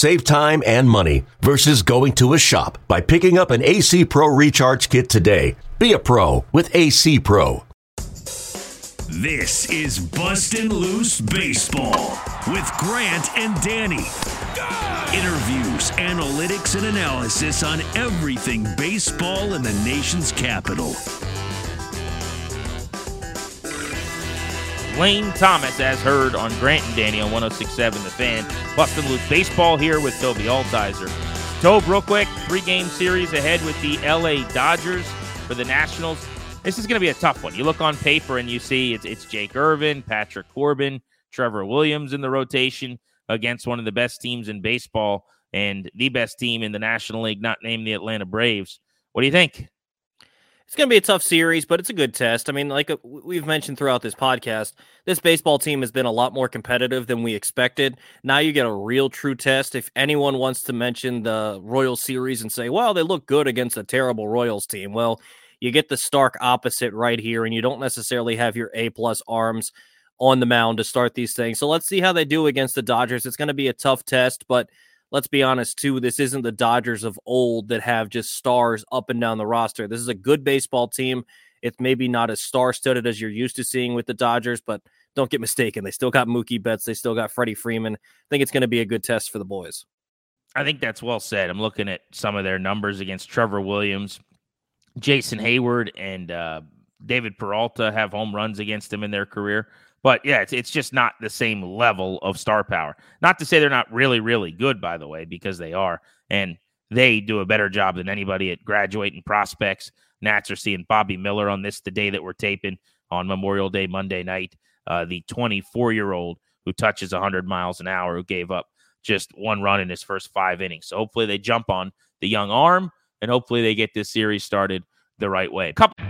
Save time and money versus going to a shop by picking up an AC Pro recharge kit today. Be a pro with AC Pro. This is Bustin' Loose Baseball with Grant and Danny. Interviews, analytics, and analysis on everything baseball in the nation's capital. Lane Thomas, as heard on Grant and Danny on 1067 The Fan. Bustin' Loose Baseball here with Tobi Altizer. Tobe, real quick, three game series ahead with the LA Dodgers for the Nationals. This is going to be a tough one. You look on paper and you see it's, it's Jake Irvin, Patrick Corbin, Trevor Williams in the rotation against one of the best teams in baseball and the best team in the National League, not named the Atlanta Braves. What do you think? It's going to be a tough series, but it's a good test. I mean, like uh, we've mentioned throughout this podcast, this baseball team has been a lot more competitive than we expected. Now you get a real true test. If anyone wants to mention the Royal series and say, well, they look good against a terrible Royals team, well, you get the stark opposite right here, and you don't necessarily have your A plus arms on the mound to start these things. So let's see how they do against the Dodgers. It's going to be a tough test, but let's be honest too, this isn't the Dodgers of old that have just stars up and down the roster. This is a good baseball team. It's maybe not as star-studded as you're used to seeing with the Dodgers, but don't get mistaken. They still got Mookie Betts. They still got Freddie Freeman. I think it's going to be a good test for the boys. I think that's well said. I'm looking at some of their numbers against Trevor Williams, Jason Heyward, and uh, David Peralta have home runs against him in their career. But yeah, it's, it's just not the same level of star power. Not to say they're not really, really good, by the way, because they are. And they do a better job than anybody at graduating prospects. Nats are seeing Bobby Miller on this the day that we're taping on Memorial Day, Monday night. Uh, the 24 year old who touches 100 miles an hour, who gave up just one run in his first five innings. So hopefully they jump on the young arm and hopefully they get this series started the right way. Couple-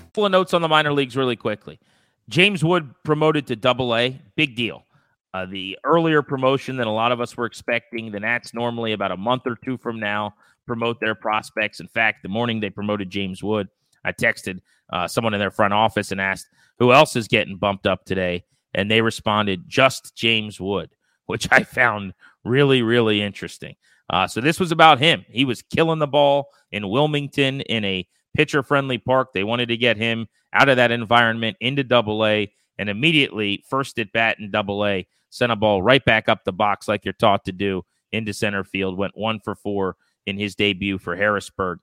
couple of notes on the minor leagues really quickly. James Wood promoted to double A, big deal. Uh, the earlier promotion than a lot of us were expecting. The Nats normally about a month or two from now promote their prospects. In fact, the morning they promoted James Wood, I texted uh, someone in their front office and asked who else is getting bumped up today, and they responded just James Wood, which I found really really interesting. Uh, so this was about him. He was killing the ball in Wilmington in a pitcher friendly park. They wanted to get him out of that environment into double A and immediately, first at bat in double A, sent a ball right back up the box like you're taught to do into center field. Went one for four in his debut for Harrisburg.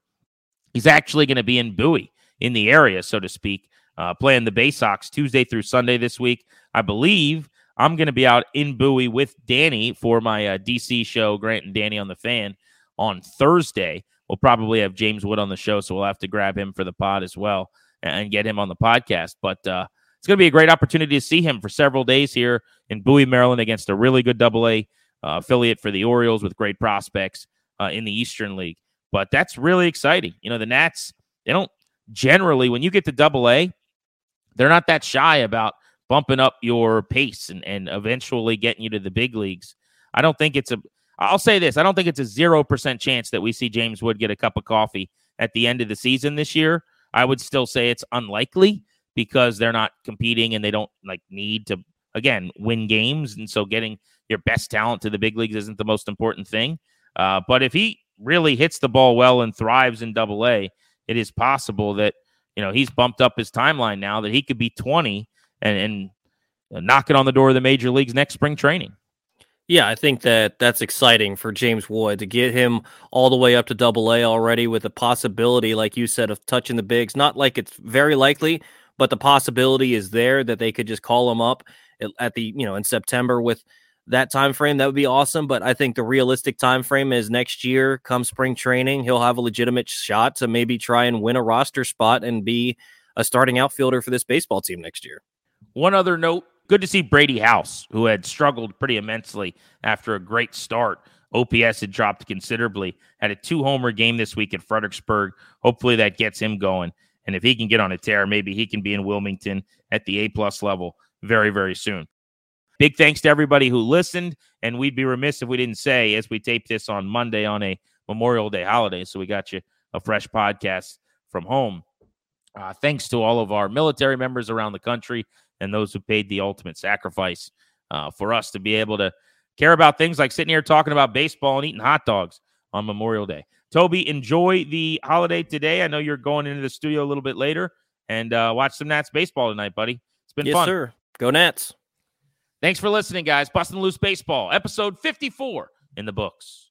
He's actually going to be in Bowie in the area, so to speak, uh, playing the Bay Sox Tuesday through Sunday this week. I believe I'm going to be out in Bowie with Danny for my uh, DC show, Grant and Danny on the Fan, on Thursday. We'll probably have James Wood on the show, so we'll have to grab him for the pod as well and get him on the podcast. But uh, it's going to be a great opportunity to see him for several days here in Bowie, Maryland, against a really good Double A uh, affiliate for the Orioles with great prospects uh, in the Eastern League. But that's really exciting. You know, the Nats they don't generally when you get to Double A, they're not that shy about bumping up your pace and, and eventually getting you to the big leagues. I don't think it's a I'll say this. I don't think it's a 0% chance that we see James Wood get a cup of coffee at the end of the season this year. I would still say it's unlikely because they're not competing and they don't like need to again win games and so getting your best talent to the big leagues isn't the most important thing. Uh, but if he really hits the ball well and thrives in double A, it is possible that you know he's bumped up his timeline now that he could be 20 and, and knocking on the door of the major leagues next spring training. Yeah, I think that that's exciting for James Wood to get him all the way up to double A already with the possibility, like you said, of touching the bigs. Not like it's very likely, but the possibility is there that they could just call him up at the, you know, in September with that time frame. That would be awesome. But I think the realistic time frame is next year, come spring training, he'll have a legitimate shot to maybe try and win a roster spot and be a starting outfielder for this baseball team next year. One other note good to see Brady House, who had struggled pretty immensely after a great start. OPS had dropped considerably. Had a two homer game this week at Fredericksburg. Hopefully that gets him going. And if he can get on a tear, maybe he can be in Wilmington at the A plus level very, very soon. Big thanks to everybody who listened. And we'd be remiss if we didn't say, as we tape this on Monday on a Memorial Day holiday, so we got you a fresh podcast from home. Uh, thanks to all of our military members around the country and those who paid the ultimate sacrifice uh, for us to be able to care about things like sitting here talking about baseball and eating hot dogs on Memorial Day. Tobi, enjoy the holiday today. I know you're going into the studio a little bit later and uh, watch some Nats baseball tonight, buddy. It's been fun. yes, fun. sir. Go Nats. Thanks for listening, guys. Bustin' Loose Baseball, episode 54 in the books.